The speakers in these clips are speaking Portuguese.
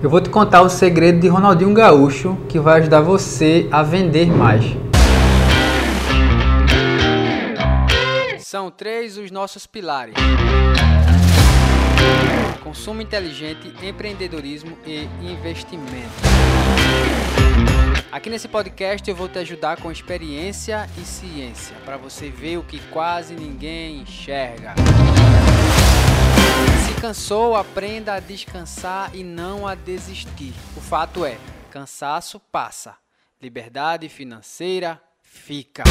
Eu vou te contar o segredo de Ronaldinho Gaúcho que vai ajudar você a vender mais. São três os nossos pilares: consumo inteligente, empreendedorismo e investimento. Aqui nesse podcast eu vou te ajudar com experiência e ciência para você ver o que quase ninguém enxerga cansou, aprenda a descansar e não a desistir. O fato é, cansaço passa, liberdade financeira fica.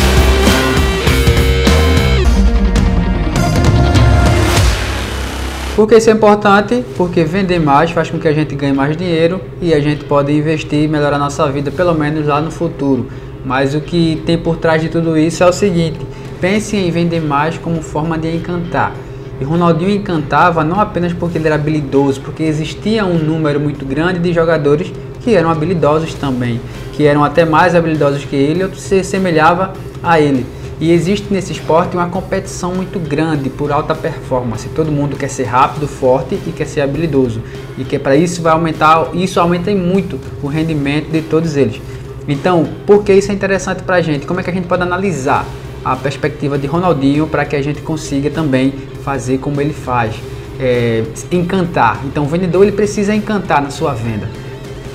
Por que isso é importante? Porque vender mais faz com que a gente ganhe mais dinheiro e a gente pode investir e melhorar nossa vida, pelo menos lá no futuro. Mas o que tem por trás de tudo isso é o seguinte: pense em vender mais como forma de encantar. E Ronaldinho encantava não apenas porque ele era habilidoso, porque existia um número muito grande de jogadores que eram habilidosos também, que eram até mais habilidosos que ele, outros se semelhava a ele. E existe nesse esporte uma competição muito grande por alta performance. Todo mundo quer ser rápido, forte e quer ser habilidoso. E que para isso vai aumentar, isso aumenta muito o rendimento de todos eles. Então, por que isso é interessante para a gente? Como é que a gente pode analisar a perspectiva de Ronaldinho para que a gente consiga também fazer como ele faz, é, encantar. Então o vendedor ele precisa encantar na sua venda.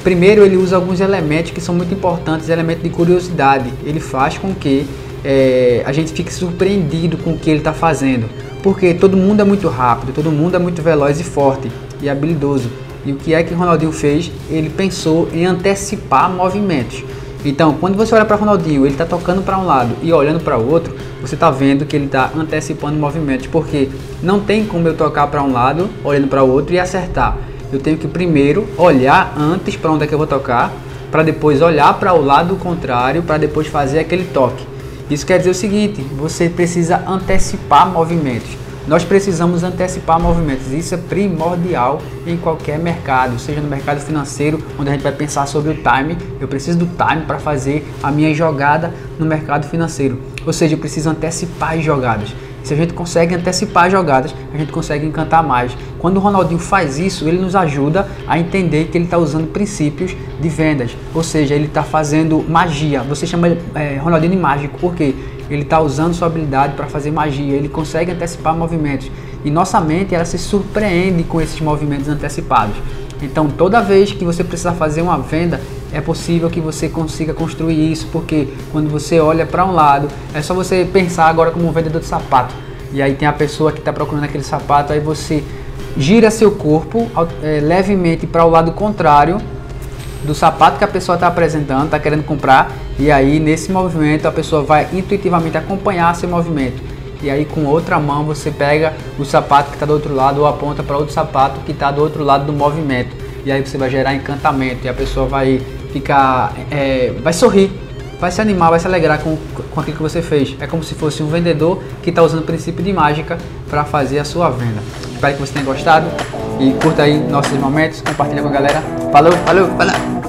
Primeiro ele usa alguns elementos que são muito importantes, elementos de curiosidade. Ele faz com que é, a gente fique surpreendido com o que ele está fazendo, porque todo mundo é muito rápido, todo mundo é muito veloz e forte e habilidoso. E o que é que Ronaldinho fez? Ele pensou em antecipar movimentos. Então, quando você olha para Ronaldinho, ele está tocando para um lado e olhando para o outro, você está vendo que ele está antecipando movimentos, porque não tem como eu tocar para um lado, olhando para o outro e acertar. Eu tenho que primeiro olhar antes para onde é que eu vou tocar, para depois olhar para o lado contrário, para depois fazer aquele toque. Isso quer dizer o seguinte: você precisa antecipar movimentos. Nós precisamos antecipar movimentos, isso é primordial em qualquer mercado, seja no mercado financeiro, onde a gente vai pensar sobre o time. Eu preciso do time para fazer a minha jogada no mercado financeiro, ou seja, eu preciso antecipar as jogadas. Se a gente consegue antecipar as jogadas, a gente consegue encantar mais. Quando o Ronaldinho faz isso, ele nos ajuda a entender que ele está usando princípios de vendas, ou seja, ele está fazendo magia. Você chama é, Ronaldinho de mágico, por quê? Ele está usando sua habilidade para fazer magia, ele consegue antecipar movimentos. E nossa mente ela se surpreende com esses movimentos antecipados. Então, toda vez que você precisar fazer uma venda, é possível que você consiga construir isso, porque quando você olha para um lado, é só você pensar agora como um vendedor de sapato. E aí tem a pessoa que está procurando aquele sapato, aí você gira seu corpo é, levemente para o lado contrário do sapato que a pessoa está apresentando, está querendo comprar, e aí nesse movimento a pessoa vai intuitivamente acompanhar seu movimento. E aí com outra mão você pega o sapato que está do outro lado ou aponta para outro sapato que está do outro lado do movimento. E aí você vai gerar encantamento e a pessoa vai ficar, é, vai sorrir, vai se animar, vai se alegrar com, com aquilo que você fez. É como se fosse um vendedor que está usando o princípio de mágica para fazer a sua venda. Espero que você tenha gostado e curta aí nossos momentos, compartilha com a galera. Falou, falou, falou!